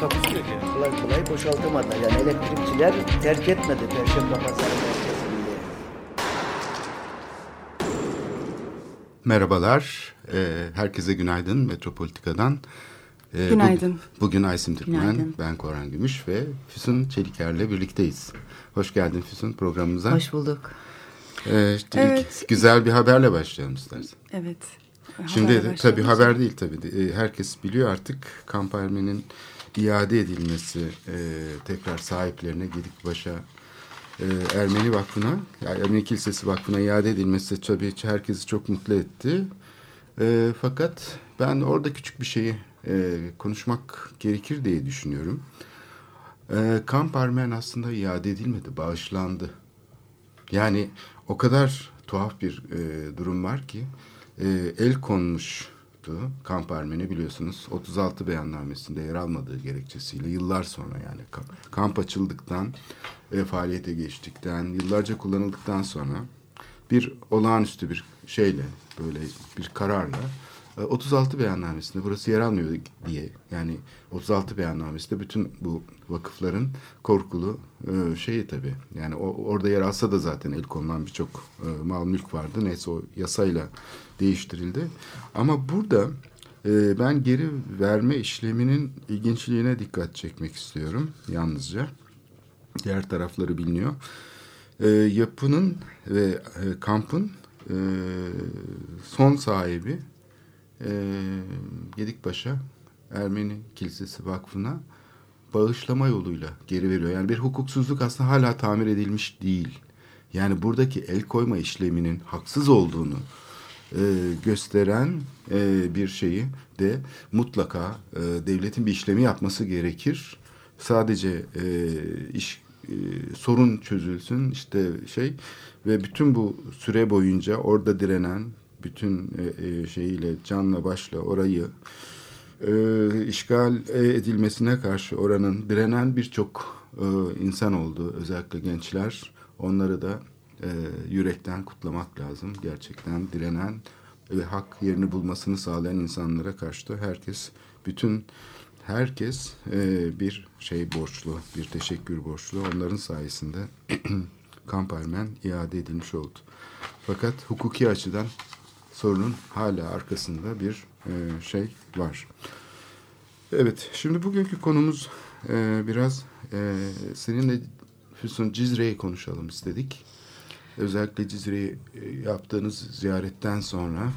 Takusuyor ki. kolay kolay boşaltamadılar. Yani elektrikçiler terk etmedi Perşembe Pazarı merkezini. Merhabalar, Ee, herkese günaydın Metropolitika'dan. Ee, Günaydın. Bugün, bugün Aysim Türkmen, Günaydın. ben Korhan Gümüş ve Füsun Çeliker'le birlikteyiz. Hoş geldin Füsun programımıza. Hoş bulduk. Ee, işte Evet. güzel bir haberle başlayalım istersen. Evet. Şimdi tabii haber değil tabii. Ee, herkes biliyor artık Kamp Ermeni'nin iade edilmesi e, tekrar sahiplerine Gedikbaş'a e, Ermeni Vakfı'na, yani Ermeni Kilisesi Vakfı'na iade edilmesi tabii herkesi çok mutlu etti. E, fakat ben orada küçük bir şeyi e, konuşmak gerekir diye düşünüyorum. E, Kamp Ermen aslında iade edilmedi, bağışlandı. Yani o kadar tuhaf bir e, durum var ki e, el konmuştu kamp Ermeni biliyorsunuz 36 beyannamesinde yer almadığı gerekçesiyle yıllar sonra yani kamp, açıldıktan e, faaliyete geçtikten yıllarca kullanıldıktan sonra bir olağanüstü bir şeyle böyle bir kararla 36 beyannamesinde burası yer almıyor diye yani 36 beyannamesinde bütün bu vakıfların korkulu e, şeyi tabii. Yani orada yer alsa da zaten el konulan birçok e, mal mülk vardı. Neyse o yasayla değiştirildi. Ama burada e, ben geri verme işleminin ilginçliğine dikkat çekmek istiyorum yalnızca. Diğer tarafları biliniyor. E, yapının ve e, kampın e, son sahibi e, Gedikpaşa Ermeni Kilisesi Vakfı'na bağışlama yoluyla geri veriyor. Yani bir hukuksuzluk aslında hala tamir edilmiş değil. Yani buradaki el koyma işleminin haksız olduğunu e, gösteren e, bir şeyi de mutlaka e, devletin bir işlemi yapması gerekir. Sadece e, iş e, sorun çözülsün işte şey ve bütün bu süre boyunca orada direnen bütün e, e, şeyiyle canla başla orayı e, işgal edilmesine karşı oranın direnen birçok e, insan oldu. Özellikle gençler. Onları da e, yürekten kutlamak lazım. Gerçekten direnen ve hak yerini bulmasını sağlayan insanlara karşı da herkes bütün herkes e, bir şey borçlu, bir teşekkür borçlu. Onların sayesinde Kamp Ermen iade edilmiş oldu. Fakat hukuki açıdan sorunun hala arkasında bir e, şey var. Evet, şimdi bugünkü konumuz e, biraz e, seninle Füsun Cizre'yi konuşalım istedik. Özellikle Cizre'yi e, yaptığınız ziyaretten sonra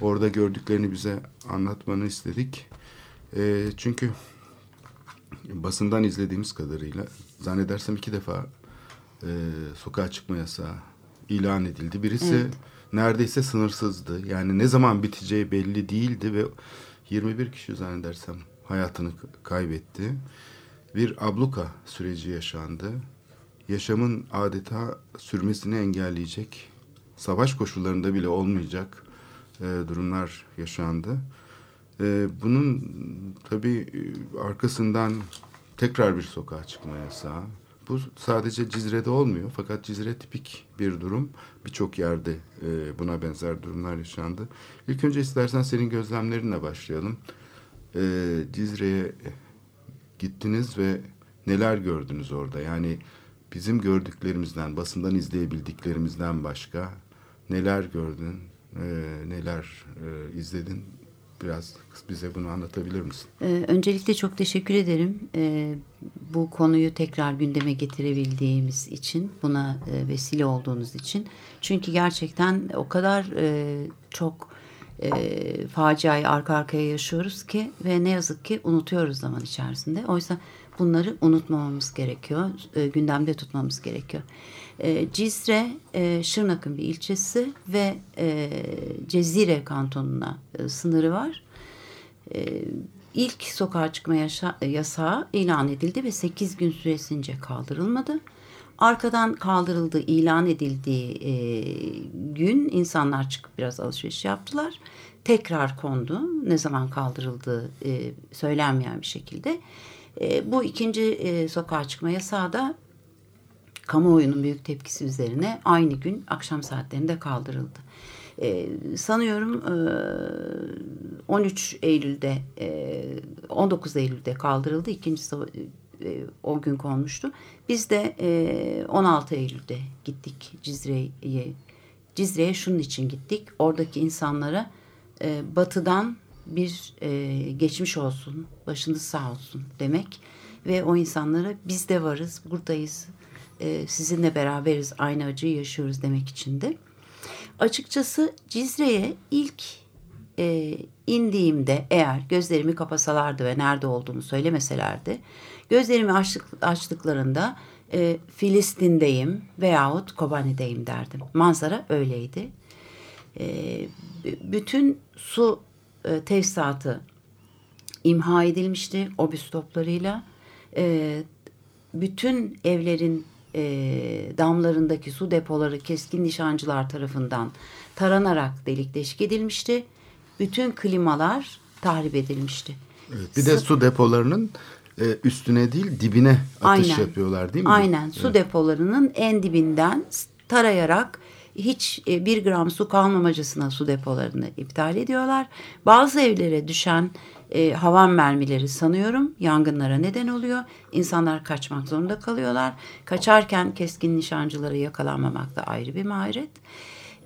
orada gördüklerini bize anlatmanı istedik. Çünkü basından izlediğimiz kadarıyla zannedersem iki defa sokağa çıkma yasağı ilan edildi. Birisi Evet. Neredeyse sınırsızdı. Yani ne zaman biteceği belli değildi ve 21 kişi zannedersem hayatını kaybetti. Bir abluka süreci yaşandı. Yaşamın adeta sürmesini engelleyecek, savaş koşullarında bile olmayacak e, durumlar yaşandı. E, bunun tabii e, arkasından tekrar bir sokağa çıkma yasağı. Bu sadece Cizre'de olmuyor fakat Cizre tipik bir durum. Birçok yerde e, buna benzer durumlar yaşandı. İlk önce istersen senin gözlemlerinle başlayalım. E, Cizre'ye gittiniz ve neler gördünüz orada? Yani bizim gördüklerimizden, basından izleyebildiklerimizden başka neler gördün, e, neler izledin? Biraz bize bunu anlatabilir misin? Ee, öncelikle çok teşekkür ederim. Ee, bu konuyu tekrar gündeme getirebildiğimiz için, buna e, vesile olduğunuz için. Çünkü gerçekten o kadar e, çok e, faciayı arka arkaya yaşıyoruz ki ve ne yazık ki unutuyoruz zaman içerisinde. Oysa bunları unutmamamız gerekiyor, e, gündemde tutmamız gerekiyor. E, Cizre, e, Şırnak'ın bir ilçesi ve e, Cezire kantonuna e, sınırı var. E, ilk sokağa çıkma yaşa- yasağı ilan edildi ve 8 gün süresince kaldırılmadı. Arkadan kaldırıldı, ilan edildiği e, gün insanlar çıkıp biraz alışveriş yaptılar. Tekrar kondu. Ne zaman kaldırıldığı e, söylenmeyen bir şekilde. E, bu ikinci e, sokağa çıkma yasağı da kamuoyunun büyük tepkisi üzerine aynı gün akşam saatlerinde kaldırıldı. Ee, sanıyorum e, 13 Eylül'de e, 19 Eylül'de kaldırıldı. İkincisi e, o gün konmuştu. Biz de e, 16 Eylül'de gittik Cizre'ye. Cizre'ye şunun için gittik. Oradaki insanlara e, batıdan bir e, geçmiş olsun, başınız sağ olsun demek. Ve o insanlara biz de varız, buradayız, e, sizinle beraberiz, aynı acıyı yaşıyoruz demek için de. Açıkçası Cizre'ye ilk e, indiğimde eğer gözlerimi kapasalardı ve nerede olduğumu söylemeselerdi, gözlerimi açtık, açtıklarında e, Filistin'deyim veyahut Kobani'deyim derdim. Manzara öyleydi. E, bütün su e, tesisatı imha edilmişti obüs toplarıyla. E, bütün evlerin e, damlarındaki su depoları keskin nişancılar tarafından taranarak delik deşik edilmişti. Bütün klimalar tahrip edilmişti. Evet, bir de su depolarının e, üstüne değil dibine atış Aynen. yapıyorlar değil mi? Aynen su Evet. depolarının en dibinden tarayarak hiç e, bir gram su kalmamacasına su depolarını iptal ediyorlar. Bazı evlere düşen e, havan mermileri sanıyorum yangınlara neden oluyor. İnsanlar kaçmak zorunda kalıyorlar. Kaçarken keskin nişancılara yakalanmamak da ayrı bir maharet.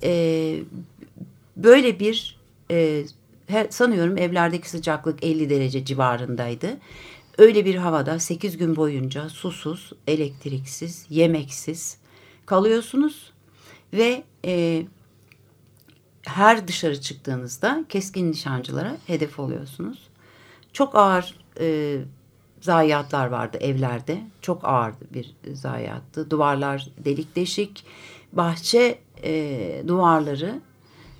E, böyle bir e, sanıyorum evlerdeki sıcaklık 50 derece civarındaydı. Öyle bir havada 8 gün boyunca susuz, elektriksiz, yemeksiz kalıyorsunuz ve e, her dışarı çıktığınızda keskin nişancılara hedef oluyorsunuz. Çok ağır e, zayiatlar vardı evlerde. Çok ağır bir zayiattı. Duvarlar delik deşik. Bahçe e, duvarları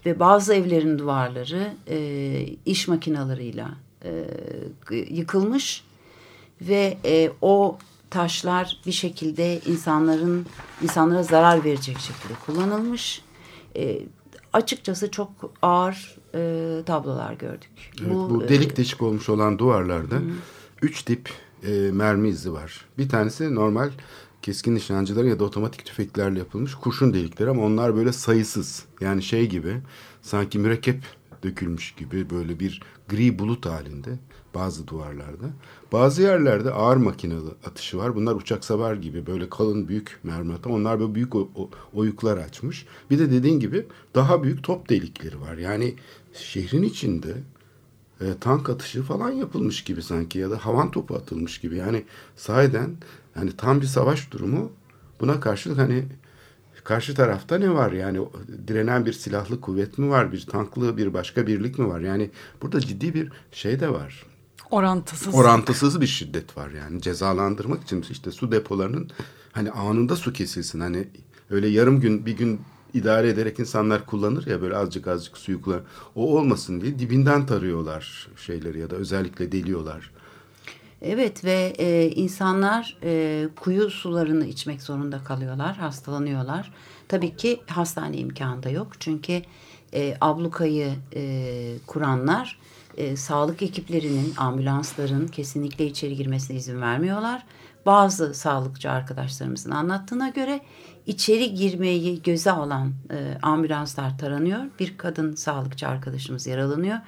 ve bazı evlerin duvarları e, iş makinalarıyla e, yıkılmış ve e, o taşlar bir şekilde insanların insanlara zarar verecek şekilde kullanılmış. E, açıkçası çok ağır e, tablolar gördük. Evet, bu, e, delik deşik olmuş olan duvarlarda üç tip e, mermi izi var. Bir tanesi normal keskin nişancıların ya da otomatik tüfeklerle yapılmış kurşun delikleri ama onlar böyle sayısız. Yani şey gibi sanki mürekkep dökülmüş gibi böyle bir gri bulut halinde bazı duvarlarda. Bazı yerlerde ağır makinalı atışı var. Bunlar uçak savar gibi böyle kalın büyük mermi atan. Onlar böyle büyük oyuklar açmış. Bir de dediğin gibi daha büyük top delikleri var. Yani şehrin içinde e, tank atışı falan yapılmış gibi sanki ya da havan topu atılmış gibi. Yani sahiden yani tam bir savaş durumu buna karşılık hani karşı tarafta ne var yani direnen bir silahlı kuvvet mi var bir tanklı bir başka birlik mi var yani burada ciddi bir şey de var Orantısız. orantısız bir şiddet var yani cezalandırmak için işte su depolarının hani anında su kesilsin hani öyle yarım gün bir gün idare ederek insanlar kullanır ya böyle azıcık azıcık suyu kullanır. O olmasın diye dibinden tarıyorlar şeyleri ya da özellikle deliyorlar. Evet ve e, insanlar e, kuyu sularını içmek zorunda kalıyorlar, hastalanıyorlar. Tabii ki hastane imkanı da yok çünkü e, ablukayı e, kuranlar e, sağlık ekiplerinin, ambulansların kesinlikle içeri girmesine izin vermiyorlar. Bazı sağlıkçı arkadaşlarımızın anlattığına göre içeri girmeyi göze alan e, ambulanslar taranıyor. Bir kadın sağlıkçı arkadaşımız yaralanıyor.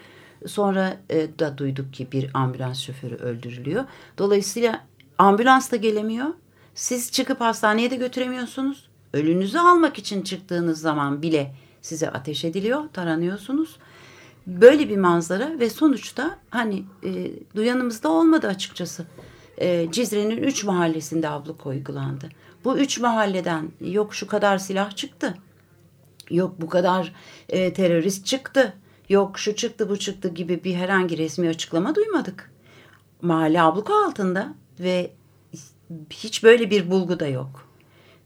Sonra e, da duyduk ki bir ambulans şoförü öldürülüyor. Dolayısıyla ambulans da gelemiyor. Siz çıkıp hastaneye de götüremiyorsunuz. Ölünüzü almak için çıktığınız zaman bile size ateş ediliyor, taranıyorsunuz. Böyle bir manzara ve sonuçta hani e, duyanımızda olmadı açıkçası. E, Cizre'nin üç mahallesinde abluka uygulandı. Bu üç mahalleden yok şu kadar silah çıktı. Yok bu kadar e, terörist çıktı. Yok şu çıktı bu çıktı gibi bir herhangi resmi açıklama duymadık. Mahalle abluka altında ve hiç böyle bir bulgu da yok.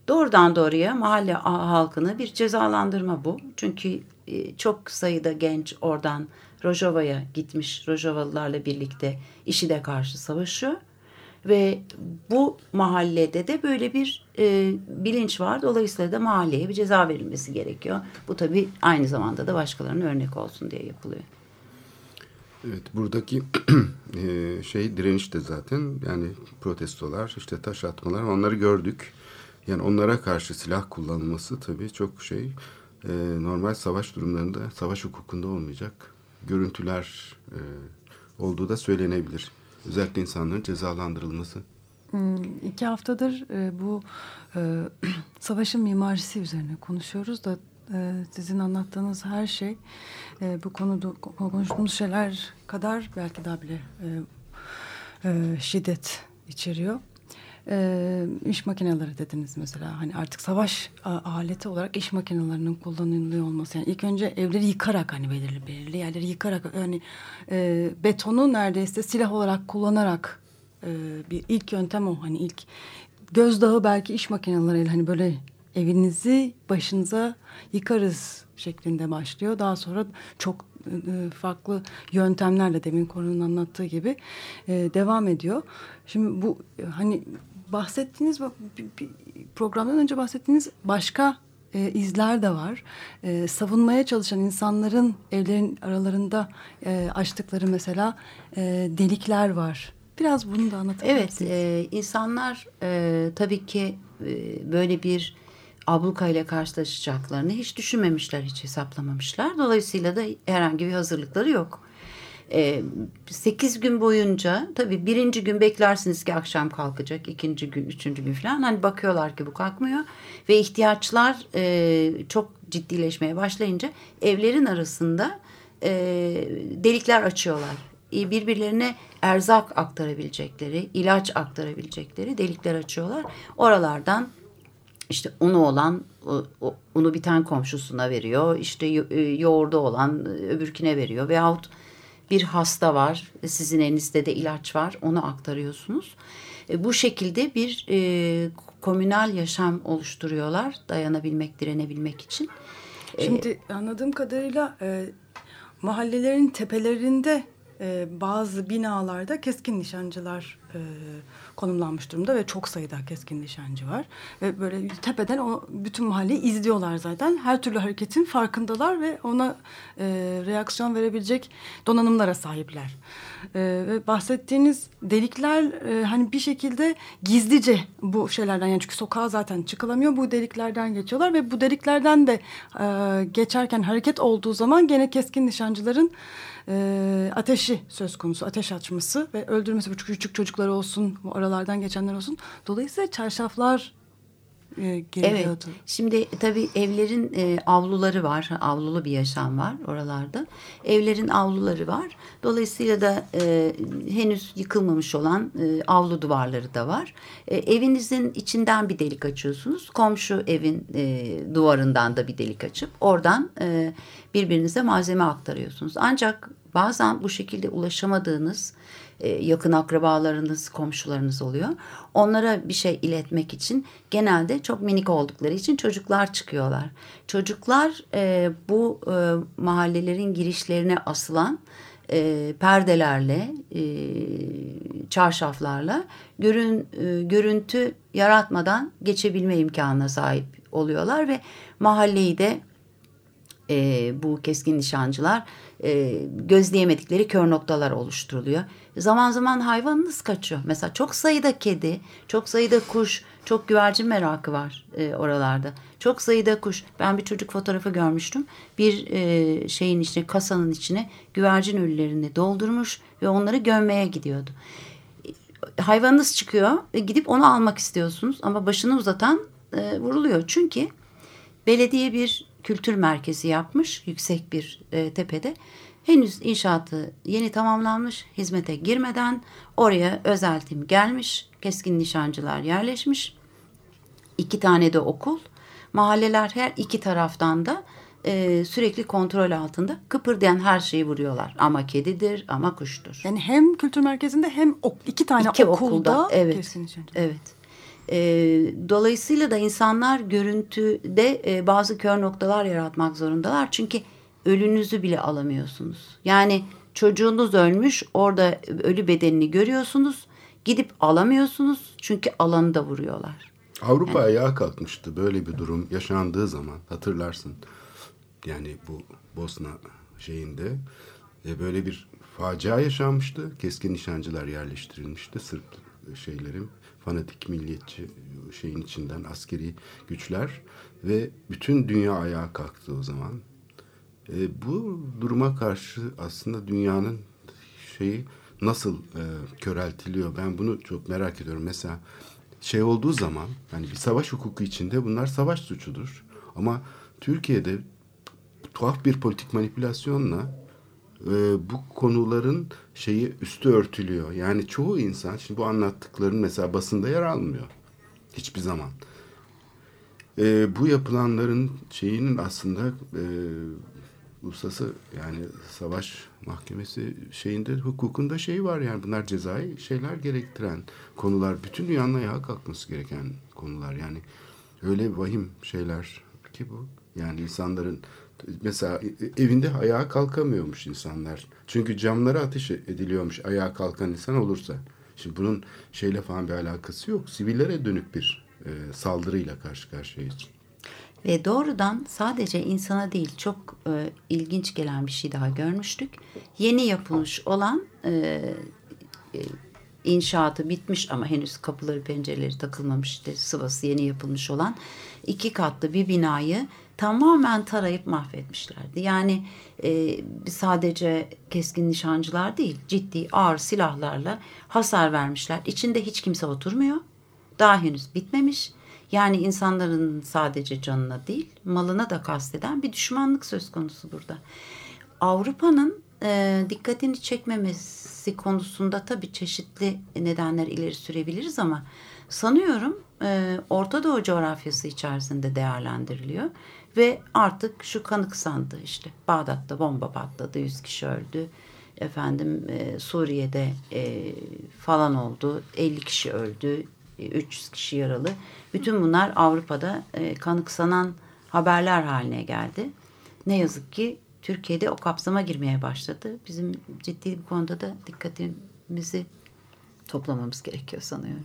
Doğrudan doğruya mahalle halkını bir cezalandırma bu. Çünkü e, çok sayıda genç oradan Rojava'ya gitmiş. Rojavalılarla birlikte IŞİD'e karşı savaşıyor. Ve bu mahallede de böyle bir e, bilinç var. Dolayısıyla da mahalleye bir ceza verilmesi gerekiyor. Bu tabii aynı zamanda da başkalarına örnek olsun diye yapılıyor. Evet buradaki e, şey direniş de zaten yani protestolar işte taş atmalar onları gördük. Yani onlara karşı silah kullanılması tabii çok şey e, normal savaş durumlarında savaş hukukunda olmayacak görüntüler e, olduğu da söylenebilir. Özellikle insanların cezalandırılması. Hmm, iki haftadır e, bu e, savaşın mimarisi üzerine konuşuyoruz da e, sizin anlattığınız her şey bu konuda konuştuğumuz şeyler kadar belki daha bile şiddet içeriyor. E, iş makineleri dediniz mesela hani artık savaş aleti olarak iş makinelerinin kullanılıyor olması yani ilk önce evleri yıkarak hani belirli belirli yerleri yıkarak yani e, betonu neredeyse silah olarak kullanarak e, bir ilk yöntem o hani ilk gözdağı belki iş makineleriyle hani böyle evinizi başınıza yıkarız şeklinde başlıyor. Daha sonra çok e, farklı yöntemlerle demin konunun anlattığı gibi e, devam ediyor. Şimdi bu hani bahsettiğiniz programdan önce bahsettiğiniz başka e, izler de var. E, savunmaya çalışan insanların evlerin aralarında e, açtıkları mesela e, delikler var. Biraz bunu da anlatabilir Evet, e, insanlar e, tabii ki e, böyle bir abluka ile karşılaşacaklarını hiç düşünmemişler, hiç hesaplamamışlar. Dolayısıyla da herhangi bir hazırlıkları yok. E, 8 gün boyunca tabii birinci gün beklersiniz ki akşam kalkacak. ikinci gün, üçüncü gün falan. Hani bakıyorlar ki bu kalkmıyor. Ve ihtiyaçlar e, çok ciddileşmeye başlayınca evlerin arasında e, delikler açıyorlar. E, birbirlerine erzak aktarabilecekleri, ilaç aktarabilecekleri delikler açıyorlar. Oralardan işte unu olan unu biten komşusuna veriyor. İşte e, yoğurdu olan öbürküne veriyor. Veyahut bir hasta var, sizin elinizde de ilaç var, onu aktarıyorsunuz. E, bu şekilde bir e, komünal yaşam oluşturuyorlar dayanabilmek, direnebilmek için. E, Şimdi ee, anladığım kadarıyla e, mahallelerin tepelerinde e, bazı binalarda keskin nişancılar e, konumlanmış durumda ve çok sayıda keskin nişancı var. Ve böyle tepeden o bütün mahalleyi izliyorlar zaten. Her türlü hareketin farkındalar ve ona e, reaksiyon verebilecek donanımlara sahipler. E, ve bahsettiğiniz delikler e, hani bir şekilde gizlice bu şeylerden yani çünkü sokağa zaten çıkılamıyor. Bu deliklerden geçiyorlar ve bu deliklerden de e, geçerken hareket olduğu zaman gene keskin nişancıların e, ateşi söz konusu. Ateş açması ve öldürmesi. Bu küçük çocuklar olsun, bu aralardan geçenler olsun. Dolayısıyla çarşaflar e, Evet. Şimdi tabii evlerin e, avluları var. Avlulu bir yaşam var oralarda. Evlerin avluları var. Dolayısıyla da e, henüz yıkılmamış olan e, avlu duvarları da var. E, evinizin içinden bir delik açıyorsunuz. Komşu evin e, duvarından da bir delik açıp oradan e, birbirinize malzeme aktarıyorsunuz. Ancak bazen bu şekilde ulaşamadığınız e, yakın akrabalarınız, komşularınız oluyor. Onlara bir şey iletmek için genelde çok minik oldukları için çocuklar çıkıyorlar. Çocuklar e, bu e, mahallelerin girişlerine asılan e, perdelerle, e, çarşaflarla görün, e, görüntü yaratmadan geçebilme imkanına sahip oluyorlar ve mahalleyi de e, bu keskin nişancılar e, gözleyemedikleri kör noktalar oluşturuluyor. Zaman zaman hayvanınız kaçıyor. Mesela çok sayıda kedi, çok sayıda kuş, çok güvercin merakı var e, oralarda. Çok sayıda kuş. Ben bir çocuk fotoğrafı görmüştüm. Bir e, şeyin içine, kasanın içine güvercin ölülerini doldurmuş ve onları gömmeye gidiyordu. Hayvanınız çıkıyor ve gidip onu almak istiyorsunuz ama başını uzatan e, vuruluyor. Çünkü belediye bir kültür merkezi yapmış yüksek bir e, tepede. Henüz inşaatı yeni tamamlanmış, hizmete girmeden oraya özel tim gelmiş, keskin nişancılar yerleşmiş. İki tane de okul, mahalleler her iki taraftan da e, sürekli kontrol altında kıpırdayan her şeyi vuruyorlar. Ama kedidir, ama kuştur. Yani hem kültür merkezinde hem ok, iki tane iki okulda, okulda evet, keskin nişancı. Evet. E, dolayısıyla da insanlar görüntüde e, bazı kör noktalar yaratmak zorundalar. Çünkü ölünüzü bile alamıyorsunuz. Yani çocuğunuz ölmüş orada ölü bedenini görüyorsunuz. Gidip alamıyorsunuz çünkü alanı da vuruyorlar. Avrupa evet. ayağa kalkmıştı böyle bir durum yaşandığı zaman hatırlarsın. Yani bu Bosna şeyinde e, böyle bir facia yaşanmıştı. Keskin nişancılar yerleştirilmişti. Sırp şeylerin fanatik milliyetçi şeyin içinden askeri güçler ve bütün dünya ayağa kalktı o zaman. E, bu duruma karşı aslında dünyanın şeyi nasıl e, köreltiliyor ben bunu çok merak ediyorum. Mesela şey olduğu zaman yani bir savaş hukuku içinde bunlar savaş suçudur. Ama Türkiye'de tuhaf bir politik manipülasyonla e, bu konuların şeyi üstü örtülüyor. Yani çoğu insan şimdi bu anlattıkların mesela basında yer almıyor. Hiçbir zaman. E, bu yapılanların şeyinin aslında e, uluslararası yani savaş mahkemesi şeyinde hukukunda şey var yani bunlar cezai şeyler gerektiren konular. Bütün dünyanın ayağa kalkması gereken konular yani öyle vahim şeyler ki bu. Yani insanların mesela evinde ayağa kalkamıyormuş insanlar. Çünkü camlara ateş ediliyormuş ayağa kalkan insan olursa. Şimdi bunun şeyle falan bir alakası yok. Sivillere dönük bir e, saldırıyla karşı karşıyayız. Ve doğrudan sadece insana değil çok e, ilginç gelen bir şey daha görmüştük. Yeni yapılmış olan e, e, inşaatı bitmiş ama henüz kapıları pencereleri takılmamış işte sıvası yeni yapılmış olan iki katlı bir binayı tamamen tarayıp mahvetmişlerdi. Yani e, sadece keskin nişancılar değil ciddi ağır silahlarla hasar vermişler. İçinde hiç kimse oturmuyor. Daha henüz bitmemiş yani insanların sadece canına değil malına da kasteden bir düşmanlık söz konusu burada. Avrupa'nın e, dikkatini çekmemesi konusunda tabii çeşitli nedenler ileri sürebiliriz ama sanıyorum e, Orta Doğu coğrafyası içerisinde değerlendiriliyor ve artık şu kanık sandı işte Bağdat'ta bomba patladı 100 kişi öldü efendim e, Suriye'de e, falan oldu 50 kişi öldü 300 kişi yaralı. Bütün bunlar Avrupa'da e, kanıksanan haberler haline geldi. Ne yazık ki Türkiye'de o kapsama girmeye başladı. Bizim ciddi bir konuda da dikkatimizi toplamamız gerekiyor sanıyorum.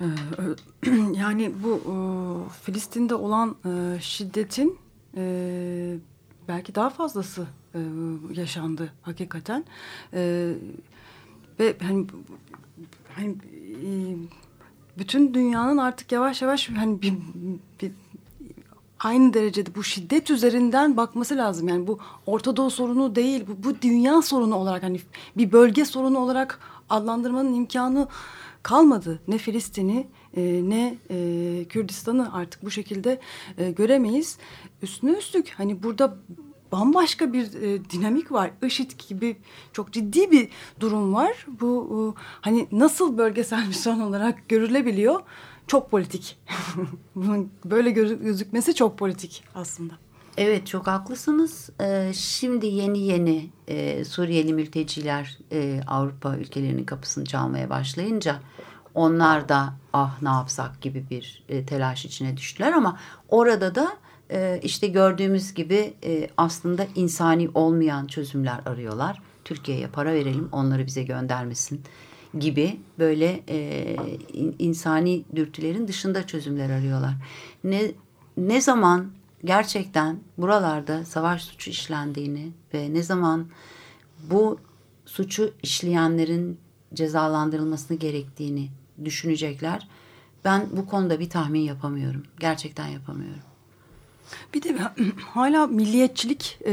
Ee, yani bu e, Filistin'de olan e, şiddetin e, belki daha fazlası yaşandı hakikaten. Ve hani, hani bütün dünyanın artık yavaş yavaş hani bir, bir aynı derecede bu şiddet üzerinden bakması lazım. Yani bu Orta Doğu sorunu değil, bu, bu dünya sorunu olarak hani bir bölge sorunu olarak adlandırmanın imkanı kalmadı. Ne Filistin'i e, ne e, Kürdistan'ı artık bu şekilde e, göremeyiz. Üstüne üstlük hani burada bambaşka bir e, dinamik var. IŞİD gibi çok ciddi bir durum var. Bu e, hani nasıl bölgesel bir sorun olarak görülebiliyor? Çok politik. Bunun böyle gözükmesi çok politik aslında. Evet çok haklısınız. Ee, şimdi yeni yeni e, Suriyeli mülteciler e, Avrupa ülkelerinin kapısını çalmaya başlayınca onlar da ah ne yapsak gibi bir e, telaş içine düştüler ama orada da e, işte gördüğümüz gibi e, aslında insani olmayan çözümler arıyorlar. Türkiye'ye para verelim onları bize göndermesin gibi böyle e, insani dürtülerin dışında çözümler arıyorlar. Ne ne zaman gerçekten buralarda savaş suçu işlendiğini ve ne zaman bu suçu işleyenlerin cezalandırılmasını gerektiğini düşünecekler. Ben bu konuda bir tahmin yapamıyorum. Gerçekten yapamıyorum. Bir de hala milliyetçilik e,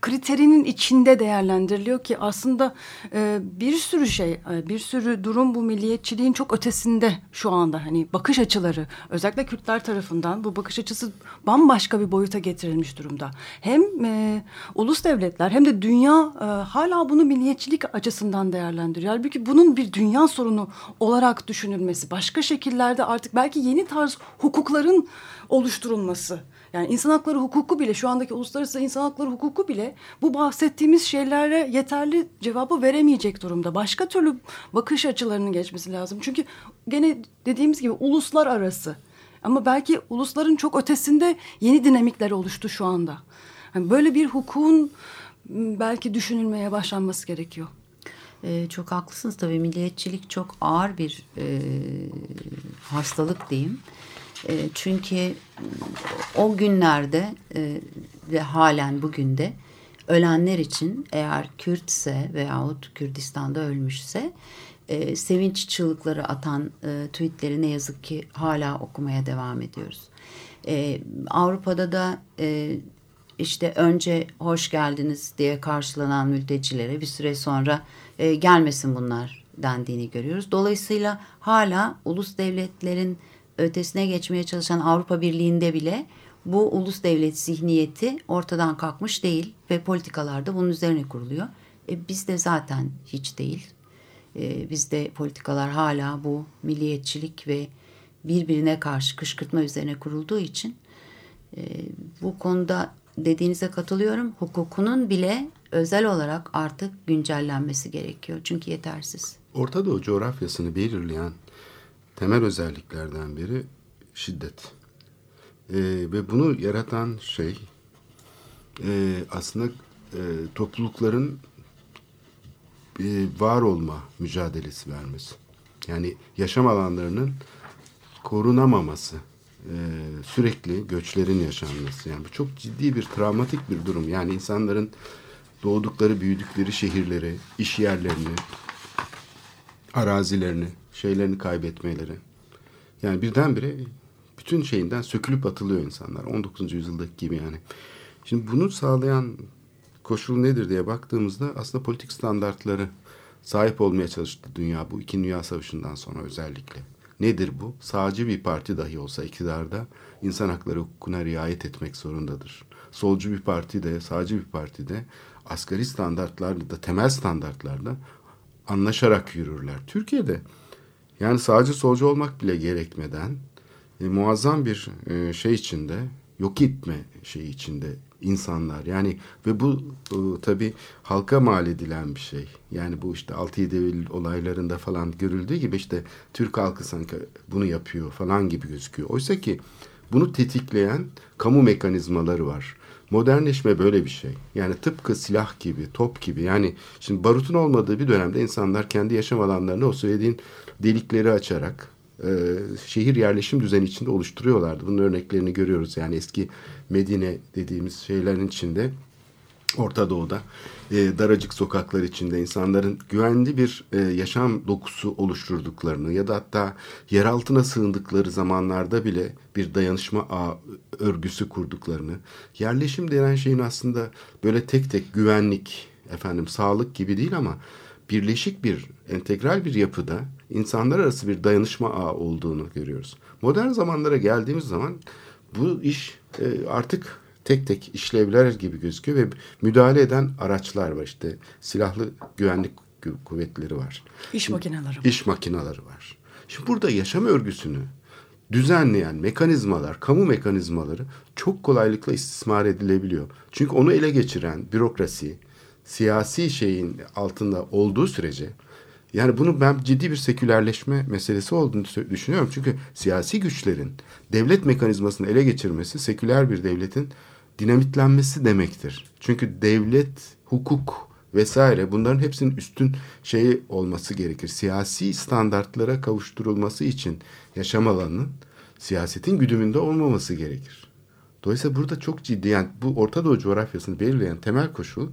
kriterinin içinde değerlendiriliyor ki aslında e, bir sürü şey, e, bir sürü durum bu milliyetçiliğin çok ötesinde şu anda. Hani bakış açıları özellikle Kürtler tarafından bu bakış açısı bambaşka bir boyuta getirilmiş durumda. Hem e, ulus devletler hem de dünya e, hala bunu milliyetçilik açısından değerlendiriyor. Halbuki bunun bir dünya sorunu olarak düşünülmesi, başka şekillerde artık belki yeni tarz hukukların oluşturulması Yani insan hakları hukuku bile şu andaki uluslararası insan hakları hukuku bile bu bahsettiğimiz şeylere yeterli cevabı veremeyecek durumda. Başka türlü bakış açılarının geçmesi lazım. Çünkü gene dediğimiz gibi uluslar arası. Ama belki ulusların çok ötesinde yeni dinamikler oluştu şu anda. Yani böyle bir hukukun belki düşünülmeye başlanması gerekiyor. Ee, çok haklısınız tabii milliyetçilik çok ağır bir e, hastalık diyeyim. E, çünkü o günlerde e, ve halen bugün de ölenler için eğer Kürtse veyahut Kürdistan'da ölmüşse e, sevinç çığlıkları atan e, tweetleri ne yazık ki hala okumaya devam ediyoruz. E, Avrupa'da da e, işte önce hoş geldiniz diye karşılanan mültecilere bir süre sonra e, gelmesin bunlar dendiğini görüyoruz. Dolayısıyla hala ulus devletlerin ötesine geçmeye çalışan Avrupa Birliği'nde bile bu ulus devlet zihniyeti ortadan kalkmış değil ve politikalar da bunun üzerine kuruluyor. E, bizde zaten hiç değil. E, bizde politikalar hala bu milliyetçilik ve birbirine karşı kışkırtma üzerine kurulduğu için e, bu konuda dediğinize katılıyorum. Hukukunun bile özel olarak artık güncellenmesi gerekiyor. Çünkü yetersiz. Orta Doğu coğrafyasını belirleyen temel özelliklerden biri şiddet. Ee, ve bunu yaratan şey e, aslında e, toplulukların e, var olma mücadelesi vermesi. Yani yaşam alanlarının korunamaması, e, sürekli göçlerin yaşanması. Yani bu çok ciddi bir travmatik bir durum. Yani insanların doğdukları, büyüdükleri şehirleri, iş yerlerini, arazilerini, şeylerini kaybetmeleri. Yani birdenbire bütün şeyinden sökülüp atılıyor insanlar. 19. yüzyıldaki gibi yani. Şimdi bunu sağlayan koşul nedir diye baktığımızda aslında politik standartları sahip olmaya çalıştı dünya bu iki Dünya Savaşı'ndan sonra özellikle. Nedir bu? Sağcı bir parti dahi olsa iktidarda insan hakları hukukuna riayet etmek zorundadır. Solcu bir parti de, sağcı bir parti de asgari standartlarla da temel standartlarla anlaşarak yürürler. Türkiye'de yani sağcı solcu olmak bile gerekmeden e, muazzam bir e, şey içinde yok etme şeyi içinde insanlar. Yani ve bu e, tabi halka mal edilen bir şey. Yani bu işte 6-7 Eylül olaylarında falan görüldüğü gibi işte Türk halkı sanki bunu yapıyor falan gibi gözüküyor. Oysa ki bunu tetikleyen kamu mekanizmaları var modernleşme böyle bir şey. Yani tıpkı silah gibi, top gibi. Yani şimdi barutun olmadığı bir dönemde insanlar kendi yaşam alanlarını o söylediğin delikleri açarak e, şehir yerleşim düzeni içinde oluşturuyorlardı. Bunun örneklerini görüyoruz. Yani eski Medine dediğimiz şeylerin içinde Orta Doğu'da e, daracık sokaklar içinde insanların güvenli bir e, yaşam dokusu oluşturduklarını ya da hatta yer altına sığındıkları zamanlarda bile bir dayanışma ağ örgüsü kurduklarını, yerleşim denen şeyin aslında böyle tek tek güvenlik, efendim sağlık gibi değil ama birleşik bir, entegral bir yapıda insanlar arası bir dayanışma ağı olduğunu görüyoruz. Modern zamanlara geldiğimiz zaman bu iş e, artık tek tek işlevler gibi gözüküyor ve müdahale eden araçlar var işte silahlı güvenlik kuvvetleri var. İş makineleri var. İş makineleri var. Şimdi burada yaşam örgüsünü düzenleyen mekanizmalar, kamu mekanizmaları çok kolaylıkla istismar edilebiliyor. Çünkü onu ele geçiren bürokrasi, siyasi şeyin altında olduğu sürece yani bunu ben ciddi bir sekülerleşme meselesi olduğunu düşünüyorum. Çünkü siyasi güçlerin devlet mekanizmasını ele geçirmesi seküler bir devletin dinamitlenmesi demektir. Çünkü devlet, hukuk vesaire bunların hepsinin üstün şeyi olması gerekir. Siyasi standartlara kavuşturulması için yaşam alanının siyasetin güdümünde olmaması gerekir. Dolayısıyla burada çok ciddi yani bu Orta Doğu coğrafyasını belirleyen temel koşul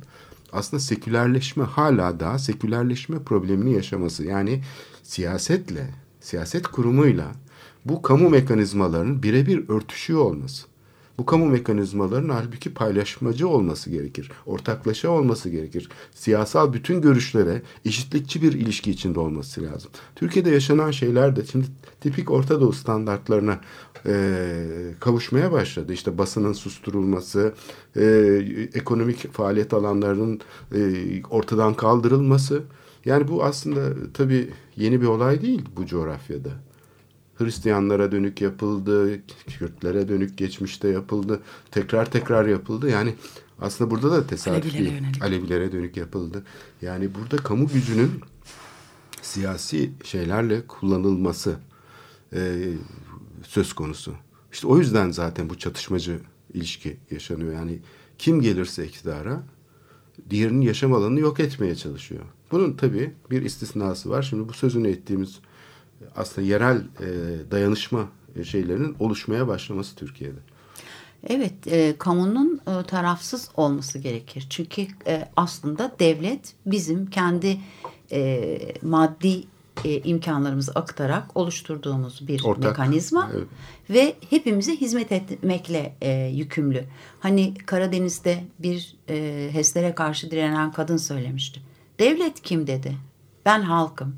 aslında sekülerleşme hala daha sekülerleşme problemini yaşaması. Yani siyasetle, siyaset kurumuyla bu kamu mekanizmalarının birebir örtüşüyor olması. Bu kamu mekanizmalarının halbuki paylaşmacı olması gerekir. Ortaklaşa olması gerekir. Siyasal bütün görüşlere eşitlikçi bir ilişki içinde olması lazım. Türkiye'de yaşanan şeyler de şimdi tipik Orta Doğu standartlarına e, kavuşmaya başladı. İşte basının susturulması, e, ekonomik faaliyet alanlarının e, ortadan kaldırılması. Yani bu aslında tabii yeni bir olay değil bu coğrafyada. Hristiyanlara dönük yapıldı, Kürtlere dönük geçmişte yapıldı, tekrar tekrar yapıldı. Yani aslında burada da tesadüf Alevilere değil. yönelik. Alevilere dönük yapıldı. Yani burada kamu gücünün siyasi şeylerle kullanılması e, söz konusu. İşte o yüzden zaten bu çatışmacı ilişki yaşanıyor. Yani kim gelirse iktidara diğerinin yaşam alanını yok etmeye çalışıyor. Bunun tabii bir istisnası var. Şimdi bu sözünü ettiğimiz aslında yerel e, dayanışma şeylerinin oluşmaya başlaması Türkiye'de. Evet, e, kamunun e, tarafsız olması gerekir. Çünkü e, aslında devlet bizim kendi e, maddi e, imkanlarımızı aktararak oluşturduğumuz bir Ortak, mekanizma evet. ve hepimize hizmet etmekle e, yükümlü. Hani Karadeniz'de bir e, HES'lere karşı direnen kadın söylemişti. Devlet kim dedi? Ben halkım.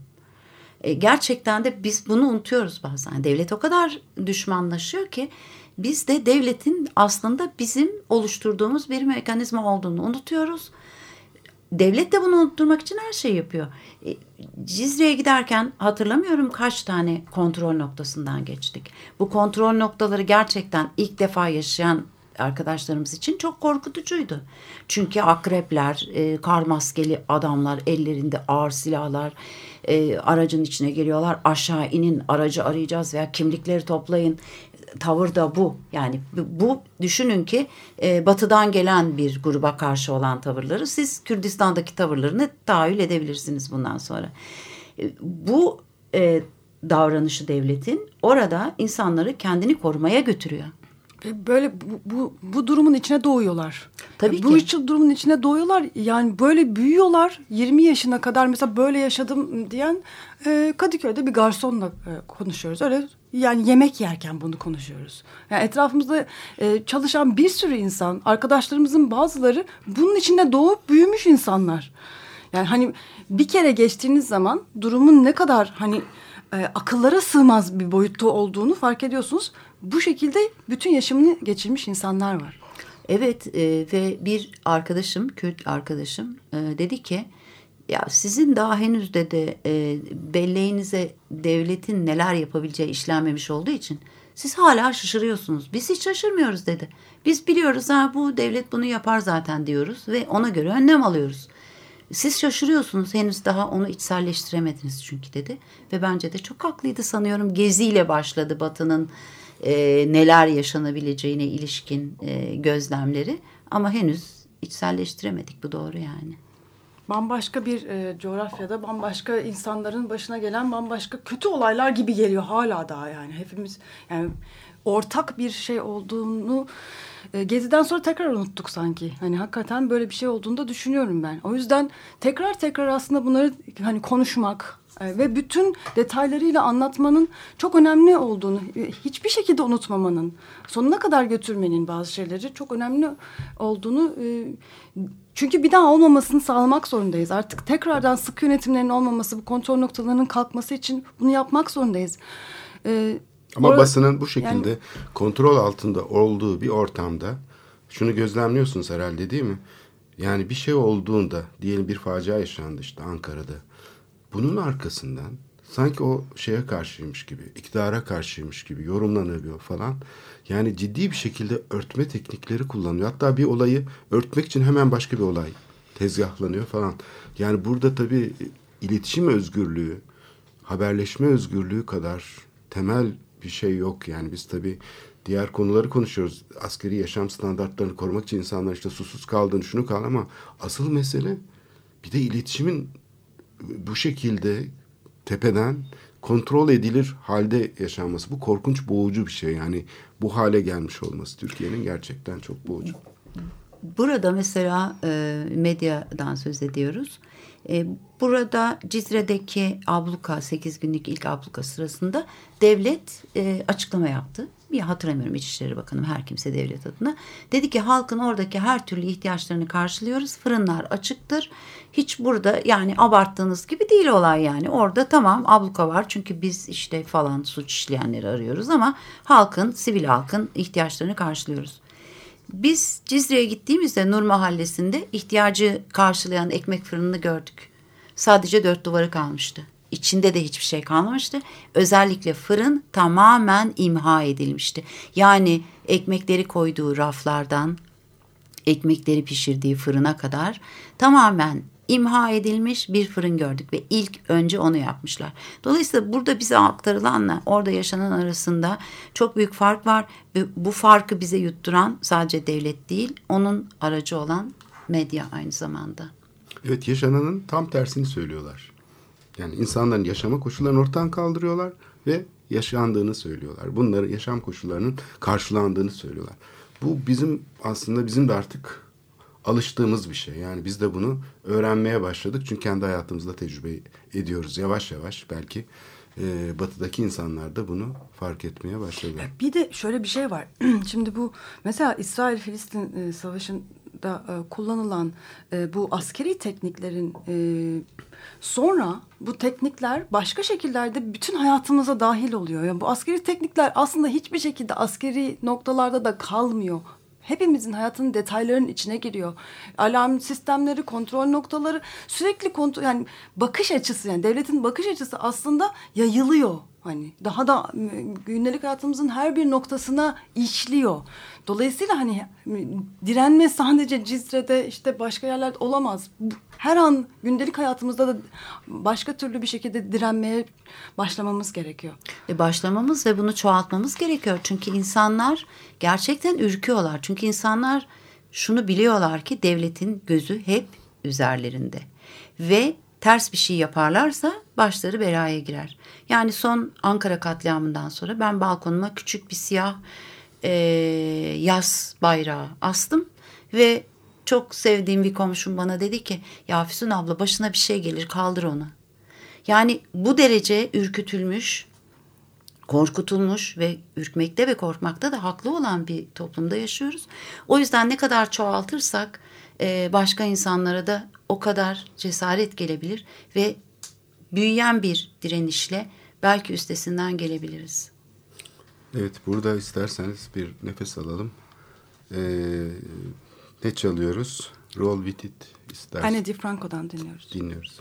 E, gerçekten de biz bunu unutuyoruz bazen. Devlet o kadar düşmanlaşıyor ki biz de devletin aslında bizim oluşturduğumuz bir mekanizma olduğunu unutuyoruz. Devlet de bunu unutturmak için her şeyi yapıyor. E, Cizre'ye giderken hatırlamıyorum kaç tane kontrol noktasından geçtik. Bu kontrol noktaları gerçekten ilk defa yaşayan arkadaşlarımız için çok korkutucuydu. Çünkü akrepler, e, kar maskeli adamlar, ellerinde ağır silahlar, e, aracın içine geliyorlar. Aşağı inin, aracı arayacağız veya kimlikleri toplayın. Tavır da bu. Yani bu, düşünün ki e, batıdan gelen bir gruba karşı olan tavırları siz Kürdistan'daki tavırlarını tahayyül edebilirsiniz bundan sonra. E, bu e, davranışı devletin orada insanları kendini korumaya götürüyor. Ve Böyle bu, bu, bu durumun içine doğuyorlar. Tabii bu ki. içi- durumun içine doğuyorlar. Yani böyle büyüyorlar. 20 yaşına kadar mesela böyle yaşadım diyen e, Kadıköy'de bir garsonla e, konuşuyoruz. Öyle yani yemek yerken bunu konuşuyoruz. Yani etrafımızda e, çalışan bir sürü insan, arkadaşlarımızın bazıları bunun içinde doğup büyümüş insanlar. Yani hani bir kere geçtiğiniz zaman durumun ne kadar hani e, akıllara sığmaz bir boyutta olduğunu fark ediyorsunuz. Bu şekilde bütün yaşamını geçirmiş insanlar var. Evet e, ve bir arkadaşım, Kürt arkadaşım e, dedi ki ya sizin daha henüz dedi e, belleğinize devletin neler yapabileceği işlenmemiş olduğu için siz hala şaşırıyorsunuz. Biz hiç şaşırmıyoruz dedi. Biz biliyoruz ha bu devlet bunu yapar zaten diyoruz ve ona göre önlem alıyoruz. Siz şaşırıyorsunuz henüz daha onu içselleştiremediniz çünkü dedi. Ve bence de çok haklıydı sanıyorum. Geziyle başladı Batı'nın e, neler yaşanabileceğine ilişkin e, gözlemleri. Ama henüz içselleştiremedik bu doğru yani. Bambaşka bir e, coğrafyada bambaşka insanların başına gelen bambaşka kötü olaylar gibi geliyor hala daha yani. Hepimiz yani ortak bir şey olduğunu e, Gezi'den sonra tekrar unuttuk sanki. Hani hakikaten böyle bir şey olduğunu da düşünüyorum ben. O yüzden tekrar tekrar aslında bunları hani konuşmak e, ve bütün detaylarıyla anlatmanın çok önemli olduğunu, e, hiçbir şekilde unutmamanın, sonuna kadar götürmenin bazı şeyleri çok önemli olduğunu e, çünkü bir daha olmamasını sağlamak zorundayız. Artık tekrardan sık yönetimlerin olmaması, bu kontrol noktalarının kalkması için bunu yapmak zorundayız. E, Ama orada- basının bu şekilde yani- kontrol altında olduğu bir ortamda şunu gözlemliyorsunuz herhalde değil mi? Yani bir şey olduğunda diyelim bir facia yaşandı işte Ankara'da. Bunun arkasından sanki o şeye karşıymış gibi, iktidara karşıymış gibi yorumlanıyor falan. Yani ciddi bir şekilde örtme teknikleri kullanıyor. Hatta bir olayı örtmek için hemen başka bir olay tezgahlanıyor falan. Yani burada tabii iletişim özgürlüğü, haberleşme özgürlüğü kadar temel bir şey yok. Yani biz tabii diğer konuları konuşuyoruz. Askeri yaşam standartlarını korumak için insanlar işte susuz kaldığını şunu kal ama asıl mesele bir de iletişimin bu şekilde tepeden kontrol edilir halde yaşanması. Bu korkunç boğucu bir şey. Yani bu hale gelmiş olması Türkiye'nin gerçekten çok boğucu. Burada mesela e, medyadan söz ediyoruz. E, burada Cizre'deki abluka 8 günlük ilk abluka sırasında devlet e, açıklama yaptı. Bir hatırlamıyorum İçişleri Bakanı her kimse devlet adına. Dedi ki halkın oradaki her türlü ihtiyaçlarını karşılıyoruz. Fırınlar açıktır. Hiç burada yani abarttığınız gibi değil olay yani. Orada tamam abluka var çünkü biz işte falan suç işleyenleri arıyoruz ama halkın, sivil halkın ihtiyaçlarını karşılıyoruz. Biz Cizre'ye gittiğimizde Nur Mahallesi'nde ihtiyacı karşılayan ekmek fırınını gördük. Sadece dört duvarı kalmıştı. İçinde de hiçbir şey kalmamıştı. Özellikle fırın tamamen imha edilmişti. Yani ekmekleri koyduğu raflardan ekmekleri pişirdiği fırına kadar tamamen imha edilmiş bir fırın gördük ve ilk önce onu yapmışlar. Dolayısıyla burada bize aktarılanla orada yaşanan arasında çok büyük fark var ve bu farkı bize yutturan sadece devlet değil, onun aracı olan medya aynı zamanda. Evet yaşananın tam tersini söylüyorlar. Yani insanların yaşama koşullarını ortadan kaldırıyorlar ve yaşandığını söylüyorlar. Bunları yaşam koşullarının karşılandığını söylüyorlar. Bu bizim aslında bizim de artık alıştığımız bir şey. Yani biz de bunu öğrenmeye başladık. Çünkü kendi hayatımızda tecrübe ediyoruz yavaş yavaş. Belki e, batıdaki insanlar da bunu fark etmeye başladılar. Bir de şöyle bir şey var. Şimdi bu mesela İsrail-Filistin e, savaşında e, kullanılan e, bu askeri tekniklerin e, sonra bu teknikler başka şekillerde bütün hayatımıza dahil oluyor. Yani bu askeri teknikler aslında hiçbir şekilde askeri noktalarda da kalmıyor hepimizin hayatının detaylarının içine giriyor. Alarm sistemleri, kontrol noktaları sürekli kontrol yani bakış açısı yani devletin bakış açısı aslında yayılıyor. Hani daha da gündelik hayatımızın her bir noktasına işliyor. Dolayısıyla hani direnme sadece Cizre'de işte başka yerlerde olamaz. Her an gündelik hayatımızda da başka türlü bir şekilde direnmeye başlamamız gerekiyor. E başlamamız ve bunu çoğaltmamız gerekiyor. Çünkü insanlar gerçekten ürküyorlar. Çünkü insanlar şunu biliyorlar ki devletin gözü hep üzerlerinde. Ve ters bir şey yaparlarsa başları belaya girer. Yani son Ankara katliamından sonra ben balkonuma küçük bir siyah e, yaz bayrağı astım ve çok sevdiğim bir komşum bana dedi ki ya Füsun abla başına bir şey gelir kaldır onu. Yani bu derece ürkütülmüş, korkutulmuş ve ürkmekte ve korkmakta da haklı olan bir toplumda yaşıyoruz. O yüzden ne kadar çoğaltırsak e, başka insanlara da o kadar cesaret gelebilir ve büyüyen bir direnişle belki üstesinden gelebiliriz. Evet burada isterseniz bir nefes alalım. Ee, ne çalıyoruz? Roll with it isterseniz. Anne DiFranco'dan dinliyoruz. Dinliyoruz.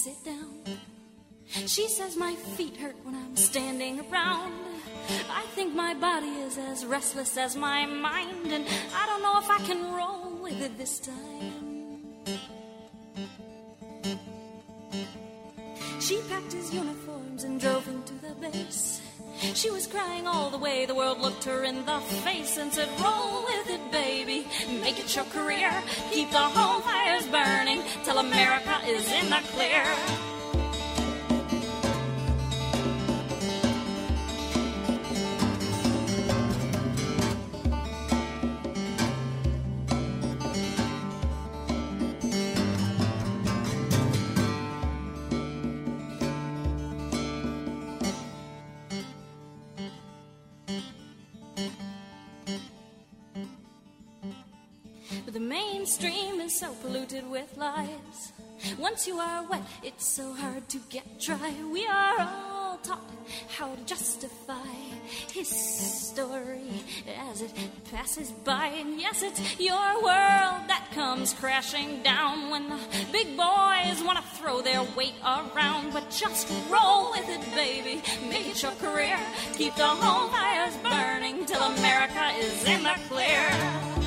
Sit down. She says my feet hurt when I'm standing around. I think my body is as restless as my mind, and I don't know if I can roll with it this time. She packed his uniforms and drove him to the base. She was crying all the way. The world looked her in the face and said, Roll with it. Make it your career. Keep the home fires burning till America is in the clear. You are wet, it's so hard to get dry. We are all taught how to justify his story as it passes by. And yes, it's your world that comes crashing down when the big boys want to throw their weight around. But just roll with it, baby. Make it your career. Keep the home fires burning till America is in the clear.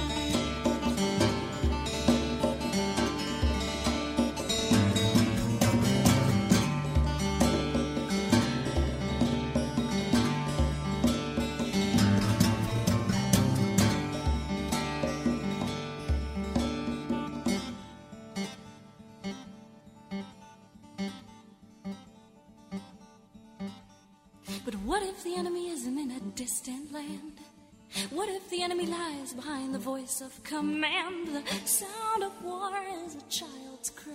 Distant land? What if the enemy lies behind the voice of command? The sound of war is a child's cry.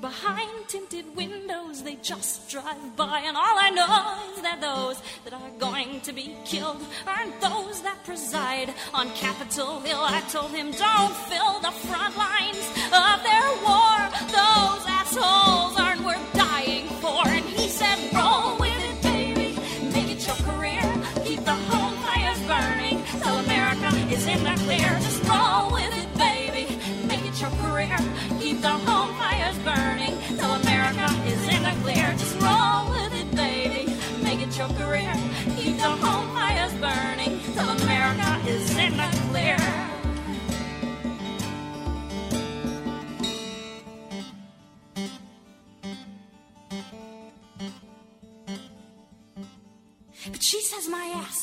Behind tinted windows, they just drive by, and all I know is that those that are going to be killed aren't those that preside on Capitol Hill. I told him, don't fill the front lines of their war.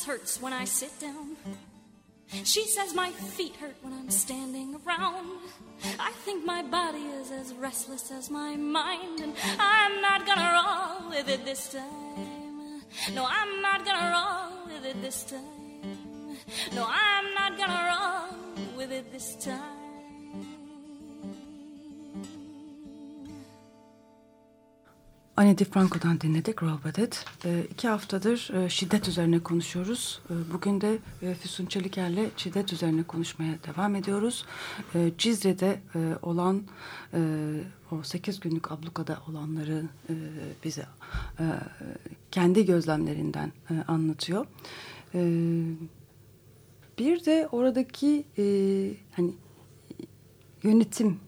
Hurts when I sit down. She says my feet hurt when I'm standing around. I think my body is as restless as my mind, and I'm not gonna roll with it this time. No, I'm not gonna roll with it this time. No, I'm not gonna roll with it this time. Anne DiFranco'dan dinledik Roll With It. E, iki haftadır e, şiddet üzerine konuşuyoruz. E, bugün de e, Füsun Çeliker'le şiddet üzerine konuşmaya devam ediyoruz. E, Cizre'de e, olan e, o 8 günlük ablukada olanları e, bize e, kendi gözlemlerinden e, anlatıyor. E, bir de oradaki e, hani yönetim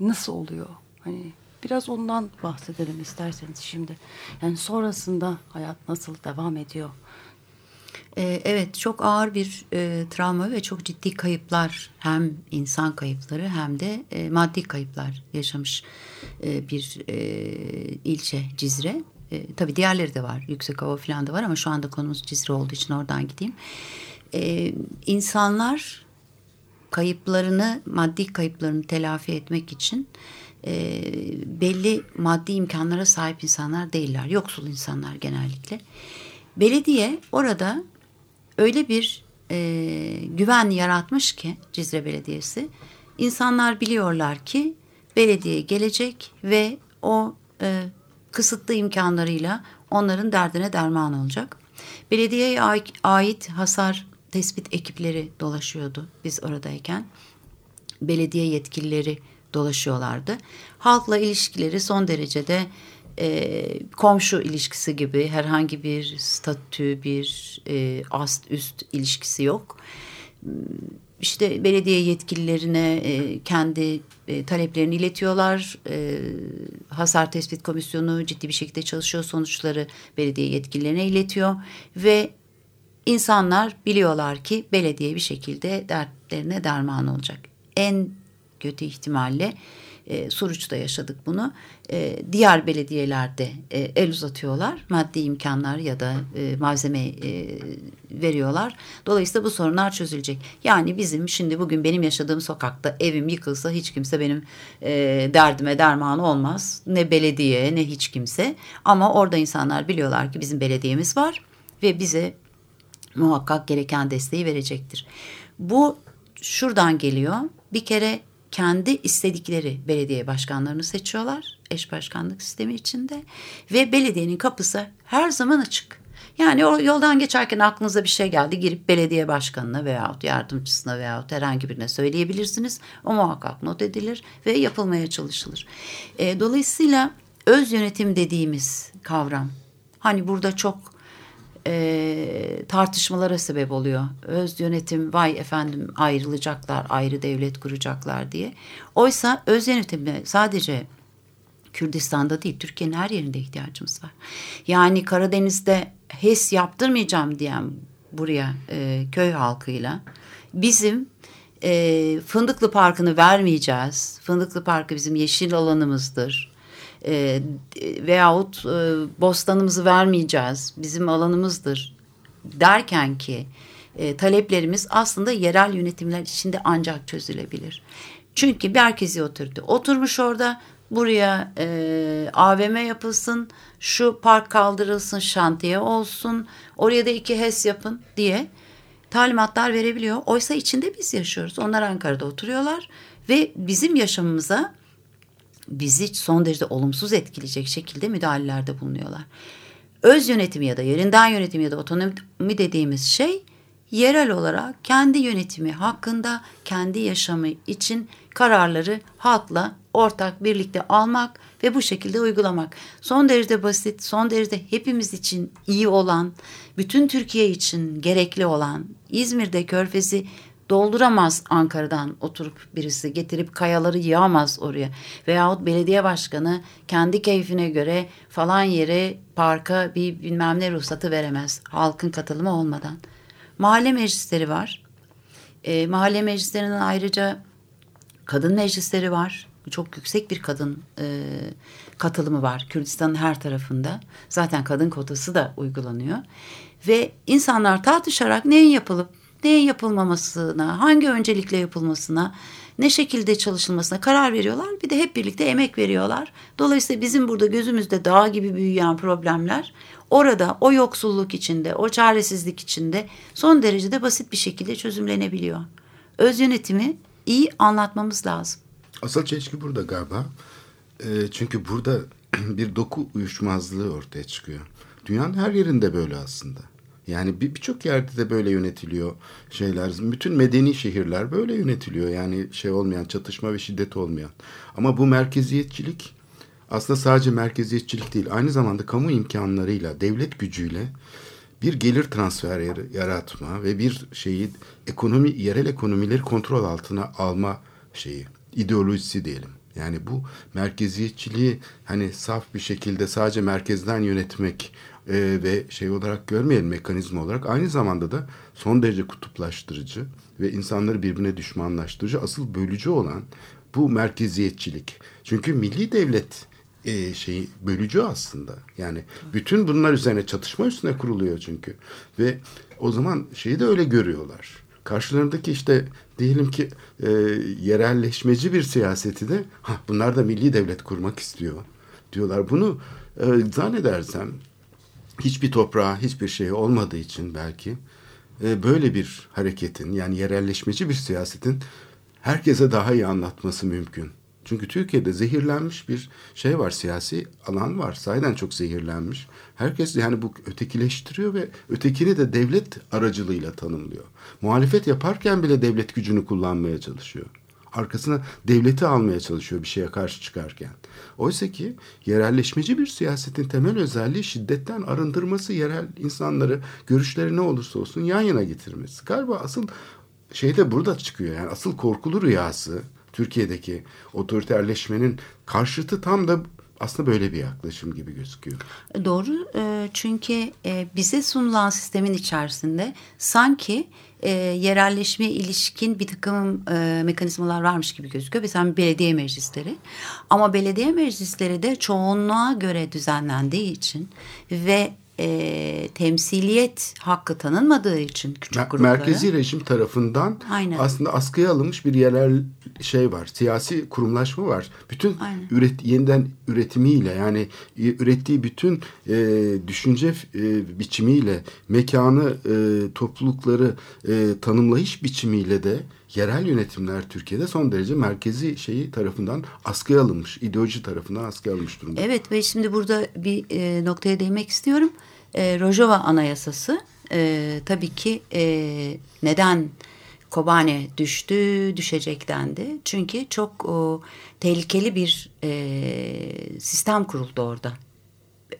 nasıl oluyor? Hani biraz ondan bahsedelim isterseniz şimdi. Yani sonrasında hayat nasıl devam ediyor? Ee, evet çok ağır bir e, travma ve çok ciddi kayıplar hem insan kayıpları hem de e, maddi kayıplar yaşamış e, bir e, ilçe Cizre. E, tabii diğerleri de var yüksek hava falan da var ama şu anda konumuz Cizre olduğu için oradan gideyim. E, insanlar kayıplarını maddi kayıplarını telafi etmek için e, belli maddi imkanlara sahip insanlar değiller. Yoksul insanlar genellikle. Belediye orada öyle bir e, güven yaratmış ki Cizre Belediyesi insanlar biliyorlar ki belediye gelecek ve o e, kısıtlı imkanlarıyla onların derdine derman olacak. Belediyeye ait hasar tespit ekipleri dolaşıyordu biz oradayken. Belediye yetkilileri dolaşıyorlardı. Halkla ilişkileri son derecede e, komşu ilişkisi gibi herhangi bir statü, bir e, ast üst ilişkisi yok. İşte belediye yetkililerine e, kendi e, taleplerini iletiyorlar. E, hasar tespit komisyonu ciddi bir şekilde çalışıyor. Sonuçları belediye yetkililerine iletiyor ve insanlar biliyorlar ki belediye bir şekilde dertlerine derman olacak. En kötü ihtimalle e, Suruç'ta yaşadık bunu. E, diğer belediyelerde e, el uzatıyorlar. Maddi imkanlar ya da e, malzeme e, veriyorlar. Dolayısıyla bu sorunlar çözülecek. Yani bizim şimdi bugün benim yaşadığım sokakta evim yıkılsa hiç kimse benim e, derdime derman olmaz. Ne belediye ne hiç kimse. Ama orada insanlar biliyorlar ki bizim belediyemiz var ve bize muhakkak gereken desteği verecektir. Bu şuradan geliyor. Bir kere kendi istedikleri belediye başkanlarını seçiyorlar eş başkanlık sistemi içinde ve belediyenin kapısı her zaman açık. Yani o yoldan geçerken aklınıza bir şey geldi girip belediye başkanına veyahut yardımcısına veyahut herhangi birine söyleyebilirsiniz. O muhakkak not edilir ve yapılmaya çalışılır. E, dolayısıyla öz yönetim dediğimiz kavram hani burada çok e, tartışmalara sebep oluyor. Öz yönetim vay efendim ayrılacaklar, ayrı devlet kuracaklar diye. Oysa öz yönetime sadece Kürdistan'da değil Türkiye'nin her yerinde ihtiyacımız var. Yani Karadeniz'de HES yaptırmayacağım diyen buraya e, köy halkıyla bizim e, Fındıklı Parkı'nı vermeyeceğiz. Fındıklı Parkı bizim yeşil alanımızdır e, veyahut e, bostanımızı vermeyeceğiz bizim alanımızdır derken ki e, taleplerimiz aslında yerel yönetimler içinde ancak çözülebilir. Çünkü merkezi oturdu. Oturmuş orada buraya e, AVM yapılsın, şu park kaldırılsın, şantiye olsun, oraya da iki HES yapın diye talimatlar verebiliyor. Oysa içinde biz yaşıyoruz. Onlar Ankara'da oturuyorlar ve bizim yaşamımıza bizi son derece olumsuz etkileyecek şekilde müdahalelerde bulunuyorlar. Öz yönetimi ya da yerinden yönetimi ya da otonomi dediğimiz şey yerel olarak kendi yönetimi hakkında kendi yaşamı için kararları halkla ortak birlikte almak ve bu şekilde uygulamak. Son derece basit, son derece hepimiz için iyi olan, bütün Türkiye için gerekli olan İzmir'de körfezi dolduramaz Ankara'dan oturup birisi getirip kayaları yağmaz oraya. Veyahut belediye başkanı kendi keyfine göre falan yere parka bir bilmem ne ruhsatı veremez halkın katılımı olmadan. Mahalle meclisleri var. E, mahalle meclislerinin ayrıca kadın meclisleri var. Çok yüksek bir kadın e, katılımı var Kürdistan'ın her tarafında. Zaten kadın kotası da uygulanıyor. Ve insanlar tartışarak neyin yapılıp neyin yapılmamasına, hangi öncelikle yapılmasına, ne şekilde çalışılmasına karar veriyorlar. Bir de hep birlikte emek veriyorlar. Dolayısıyla bizim burada gözümüzde dağ gibi büyüyen problemler orada o yoksulluk içinde, o çaresizlik içinde son derecede basit bir şekilde çözümlenebiliyor. Öz yönetimi iyi anlatmamız lazım. Asıl çelişki burada galiba. E, çünkü burada bir doku uyuşmazlığı ortaya çıkıyor. Dünyanın her yerinde böyle aslında. Yani birçok yerde de böyle yönetiliyor şeyler. Bütün medeni şehirler böyle yönetiliyor. Yani şey olmayan, çatışma ve şiddet olmayan. Ama bu merkeziyetçilik aslında sadece merkeziyetçilik değil. Aynı zamanda kamu imkanlarıyla, devlet gücüyle bir gelir transferi yaratma ve bir şeyi ekonomi yerel ekonomileri kontrol altına alma şeyi ideolojisi diyelim. Yani bu merkeziyetçiliği hani saf bir şekilde sadece merkezden yönetmek e, ve şey olarak görmeyelim mekanizma olarak aynı zamanda da son derece kutuplaştırıcı ve insanları birbirine düşmanlaştırıcı asıl bölücü olan bu merkeziyetçilik. Çünkü milli devlet e, şeyi bölücü aslında. Yani bütün bunlar üzerine çatışma üstüne kuruluyor çünkü. Ve o zaman şeyi de öyle görüyorlar. Karşılarındaki işte diyelim ki e, yerelleşmeci bir siyaseti de ha, bunlar da milli devlet kurmak istiyor diyorlar. Bunu e, zannedersem hiçbir toprağa hiçbir şey olmadığı için belki e, böyle bir hareketin yani yerelleşmeci bir siyasetin herkese daha iyi anlatması mümkün. Çünkü Türkiye'de zehirlenmiş bir şey var, siyasi alan var. Sahiden çok zehirlenmiş. Herkes yani bu ötekileştiriyor ve ötekini de devlet aracılığıyla tanımlıyor. Muhalefet yaparken bile devlet gücünü kullanmaya çalışıyor. Arkasına devleti almaya çalışıyor bir şeye karşı çıkarken. Oysa ki yerelleşmeci bir siyasetin temel özelliği şiddetten arındırması, yerel insanları görüşleri ne olursa olsun yan yana getirmesi. Galiba asıl şey de burada çıkıyor. Yani asıl korkulu rüyası Türkiye'deki otoriterleşmenin karşıtı tam da aslında böyle bir yaklaşım gibi gözüküyor. Doğru e, çünkü e, bize sunulan sistemin içerisinde sanki e, yerelleşmeye ilişkin bir takım mekanizmalar varmış gibi gözüküyor. Mesela belediye meclisleri ama belediye meclisleri de çoğunluğa göre düzenlendiği için ve e, temsiliyet hakkı tanınmadığı için küçük Mer- gruplara. Merkezi rejim tarafından Aynen. aslında askıya alınmış bir yerel şey var. Siyasi kurumlaşma var. Bütün üret yeniden üretimiyle yani ürettiği bütün e, düşünce e, biçimiyle mekanı e, toplulukları e, tanımlayış biçimiyle de yerel yönetimler Türkiye'de son derece merkezi şeyi tarafından askıya alınmış, ideoloji tarafından askıya alınmış durumda. Evet ve şimdi burada bir e, noktaya değinmek istiyorum. E, Rojava Anayasası e, tabii ki e, neden Kobane düştü, düşecek dendi. Çünkü çok o, tehlikeli bir e, sistem kuruldu orada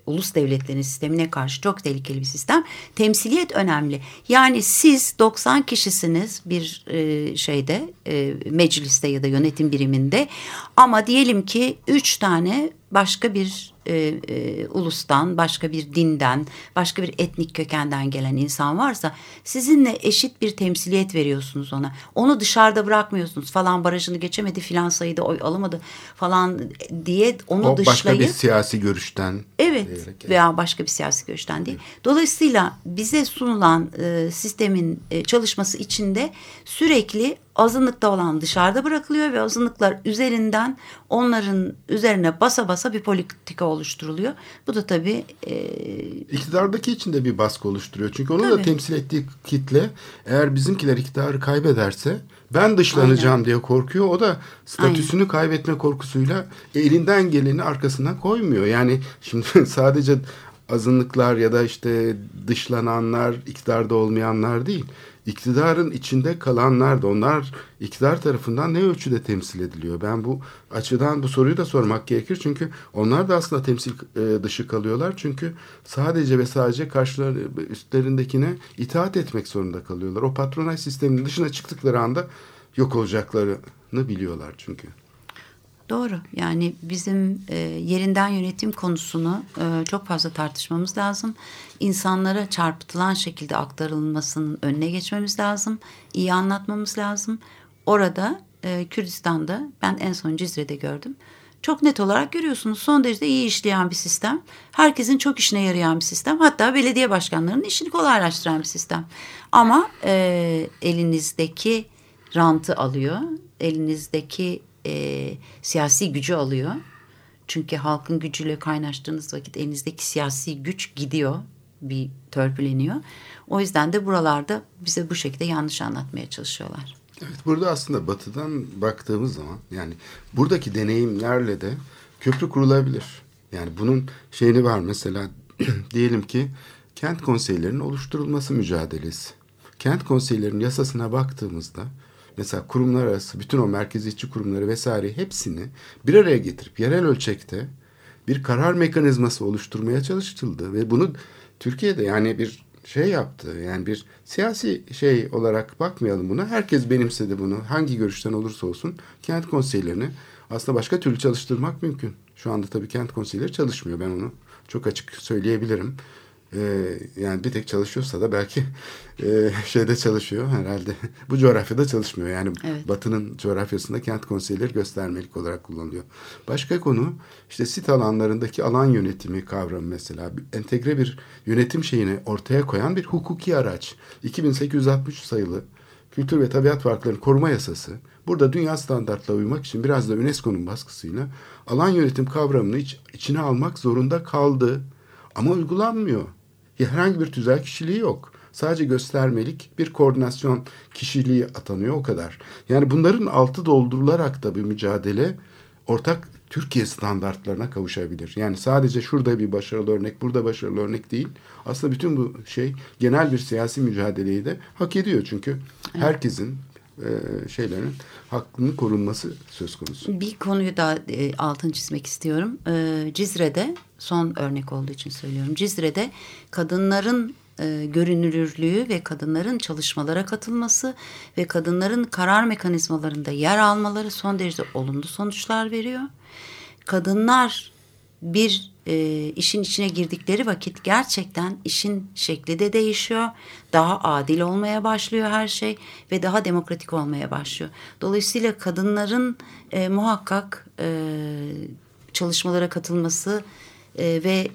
ulus devletlerinin sistemine karşı çok tehlikeli bir sistem. Temsiliyet önemli. Yani siz 90 kişisiniz bir e, şeyde e, mecliste ya da yönetim biriminde ama diyelim ki 3 tane başka bir e, e, ulustan, başka bir dinden, başka bir etnik kökenden gelen insan varsa sizinle eşit bir temsiliyet veriyorsunuz ona. Onu dışarıda bırakmıyorsunuz falan barajını geçemedi filan sayıda oy alamadı falan diye onu o dışlayıp. başka bir siyasi görüşten. Evet diyerek, veya başka bir siyasi görüşten değil. Evet. Dolayısıyla bize sunulan e, sistemin e, çalışması içinde sürekli azınlıkta olan dışarıda bırakılıyor ve azınlıklar üzerinden onların üzerine basa basa bir politika oluşturuluyor. Bu da tabii... E, İktidardaki için de bir baskı oluşturuyor. Çünkü onun tabii. da temsil ettiği kitle eğer bizimkiler iktidarı kaybederse ben dışlanacağım Aynen. diye korkuyor. O da statüsünü Aynen. kaybetme korkusuyla elinden geleni arkasından koymuyor. Yani şimdi sadece azınlıklar ya da işte dışlananlar, iktidarda olmayanlar değil. İktidarın içinde kalanlar da onlar iktidar tarafından ne ölçüde temsil ediliyor? Ben bu açıdan bu soruyu da sormak gerekir. Çünkü onlar da aslında temsil e, dışı kalıyorlar. Çünkü sadece ve sadece karşılar üstlerindekine itaat etmek zorunda kalıyorlar. O patronaj sisteminin dışına çıktıkları anda yok olacaklarını biliyorlar çünkü. Doğru. Yani bizim e, yerinden yönetim konusunu e, çok fazla tartışmamız lazım. İnsanlara çarpıtılan şekilde aktarılmasının önüne geçmemiz lazım. İyi anlatmamız lazım. Orada e, Kürdistan'da ben en son Cizre'de gördüm. Çok net olarak görüyorsunuz son derece iyi işleyen bir sistem. Herkesin çok işine yarayan bir sistem. Hatta belediye başkanlarının işini kolaylaştıran bir sistem. Ama e, elinizdeki rantı alıyor. Elinizdeki e, siyasi gücü alıyor. Çünkü halkın gücüyle kaynaştığınız vakit elinizdeki siyasi güç gidiyor, bir törpüleniyor. O yüzden de buralarda bize bu şekilde yanlış anlatmaya çalışıyorlar. Evet burada aslında batıdan baktığımız zaman yani buradaki deneyimlerle de köprü kurulabilir. Yani bunun şeyini var mesela diyelim ki kent konseylerinin oluşturulması mücadelesi. Kent konseylerinin yasasına baktığımızda mesela kurumlar arası bütün o merkeziyetçi kurumları vesaire hepsini bir araya getirip yerel ölçekte bir karar mekanizması oluşturmaya çalışıldı ve bunu Türkiye'de yani bir şey yaptı. Yani bir siyasi şey olarak bakmayalım buna. Herkes benimsedi bunu. Hangi görüşten olursa olsun kent konseylerini aslında başka türlü çalıştırmak mümkün. Şu anda tabii kent konseyleri çalışmıyor. Ben onu çok açık söyleyebilirim. Ee, yani bir tek çalışıyorsa da belki e, şeyde çalışıyor herhalde. Bu coğrafyada çalışmıyor. Yani Evet. Batı'nın coğrafyasında kent konseyleri göstermelik olarak kullanılıyor. Başka konu işte sit alanlarındaki alan yönetimi kavramı mesela. Entegre bir yönetim şeyini ortaya koyan bir hukuki araç. 2863 sayılı Kültür ve Tabiat Farklarını Koruma Yasası. Burada dünya standartla uymak için biraz da UNESCO'nun baskısıyla alan yönetim kavramını iç- içine almak zorunda kaldı. Ama uygulanmıyor. Herhangi bir tüzel kişiliği yok. Sadece göstermelik bir koordinasyon kişiliği atanıyor o kadar. Yani bunların altı doldurularak da bir mücadele ortak Türkiye standartlarına kavuşabilir. Yani sadece şurada bir başarılı örnek, burada başarılı örnek değil. Aslında bütün bu şey genel bir siyasi mücadeleyi de hak ediyor. Çünkü herkesin e, şeylerin hakkının korunması söz konusu. Bir konuyu da e, altını çizmek istiyorum. E, Cizre'de son örnek olduğu için söylüyorum. Cizre'de kadınların e, görünürlüğü ve kadınların çalışmalara katılması ve kadınların karar mekanizmalarında yer almaları son derece olumlu sonuçlar veriyor. Kadınlar bir e, işin içine girdikleri vakit gerçekten işin şekli de değişiyor. Daha adil olmaya başlıyor her şey ve daha demokratik olmaya başlıyor. Dolayısıyla kadınların e, muhakkak e, çalışmalara katılması e, ve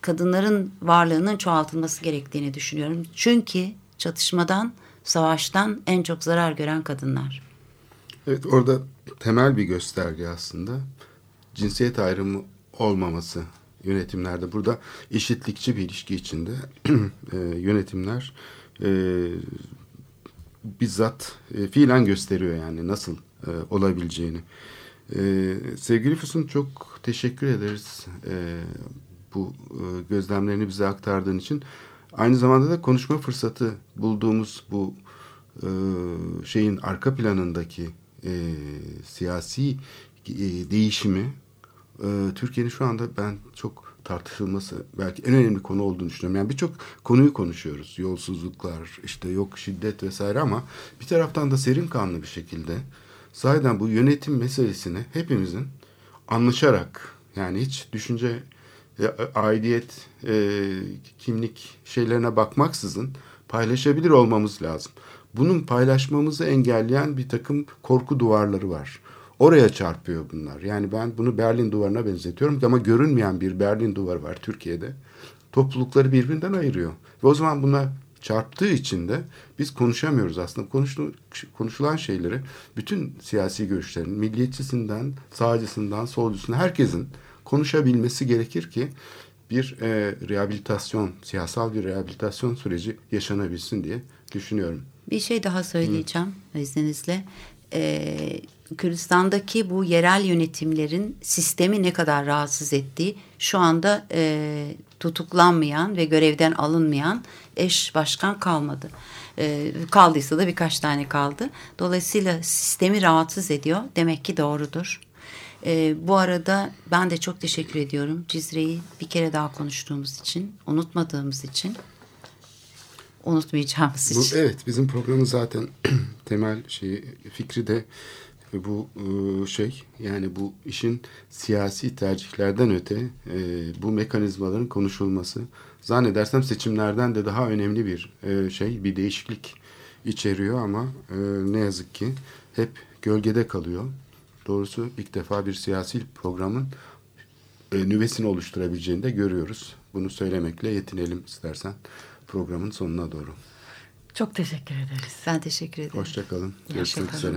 kadınların varlığının çoğaltılması gerektiğini düşünüyorum. Çünkü çatışmadan, savaştan en çok zarar gören kadınlar. Evet orada temel bir gösterge aslında cinsiyet ayrımı olmaması yönetimlerde. Burada eşitlikçi bir ilişki içinde e, yönetimler e, bizzat e, fiilen gösteriyor yani nasıl e, olabileceğini. E, sevgili Füsun çok teşekkür ederiz e, bu e, gözlemlerini bize aktardığın için. Aynı zamanda da konuşma fırsatı bulduğumuz bu e, şeyin arka planındaki e, siyasi e, değişimi e, Türkiye'nin şu anda ben çok tartışılması belki en önemli konu olduğunu düşünüyorum. Yani birçok konuyu konuşuyoruz. Yolsuzluklar, işte yok şiddet vesaire ama bir taraftan da serin kanlı bir şekilde sahiden bu yönetim meselesini hepimizin anlaşarak yani hiç düşünce e, aidiyet e, kimlik şeylerine bakmaksızın paylaşabilir olmamız lazım. Bunun paylaşmamızı engelleyen bir takım korku duvarları var. Oraya çarpıyor bunlar. Yani ben bunu Berlin duvarına benzetiyorum ama görünmeyen bir Berlin duvarı var Türkiye'de. Toplulukları birbirinden ayırıyor. Ve o zaman buna çarptığı için de biz konuşamıyoruz aslında. Konuştu, konuşulan şeyleri bütün siyasi görüşlerin milliyetçisinden, sağcısından, solcusundan herkesin konuşabilmesi gerekir ki bir e, rehabilitasyon, siyasal bir rehabilitasyon süreci yaşanabilsin diye düşünüyorum. Bir şey daha söyleyeceğim izninizle. E, Kürdistan'daki bu yerel yönetimlerin sistemi ne kadar rahatsız ettiği şu anda e, tutuklanmayan ve görevden alınmayan eş başkan kalmadı. E, kaldıysa da birkaç tane kaldı. Dolayısıyla sistemi rahatsız ediyor. Demek ki doğrudur. E, bu arada ben de çok teşekkür ediyorum Cizre'yi bir kere daha konuştuğumuz için, unutmadığımız için, unutmayacağımız Bu, için. evet bizim programın zaten temel şeyi fikri de bu e, şey yani bu işin siyasi tercihlerden öte e, bu mekanizmaların konuşulması zannedersem seçimlerden de daha önemli bir e, şey bir değişiklik içeriyor ama ne yazık ki hep gölgede kalıyor. Doğrusu ilk defa bir siyasi programın nüvesini oluşturabileceğini de görüyoruz. Bunu söylemekle yetinelim istersen programın sonuna doğru. Çok teşekkür ederiz. Ben teşekkür ederim. Hoşçakalın. Hoşça Görüşmek kalın. üzere.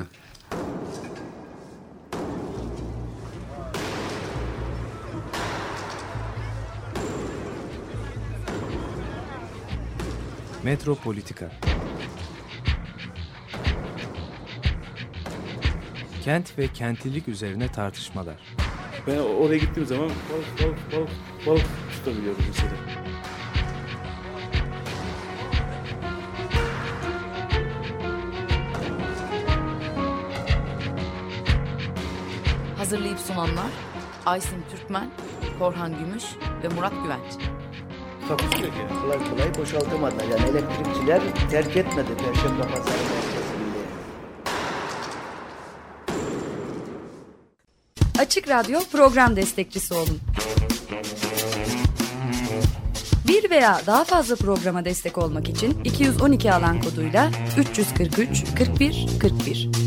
Metropolitika Kent ve kentlilik üzerine tartışmalar. Ben oraya gittiğim zaman balık balık balık balık tutabiliyorum mesela. Hazırlayıp sunanlar Aysin Türkmen, Korhan Gümüş ve Murat Güvenç. Takusu yok yani. Kolay kolay boşaltamadılar. Yani elektrikçiler terk etmedi Perşembe Pazarı merkezini. Açık Radyo program destekçisi olun. Bir veya daha fazla programa destek olmak için 212 alan koduyla 343 41 41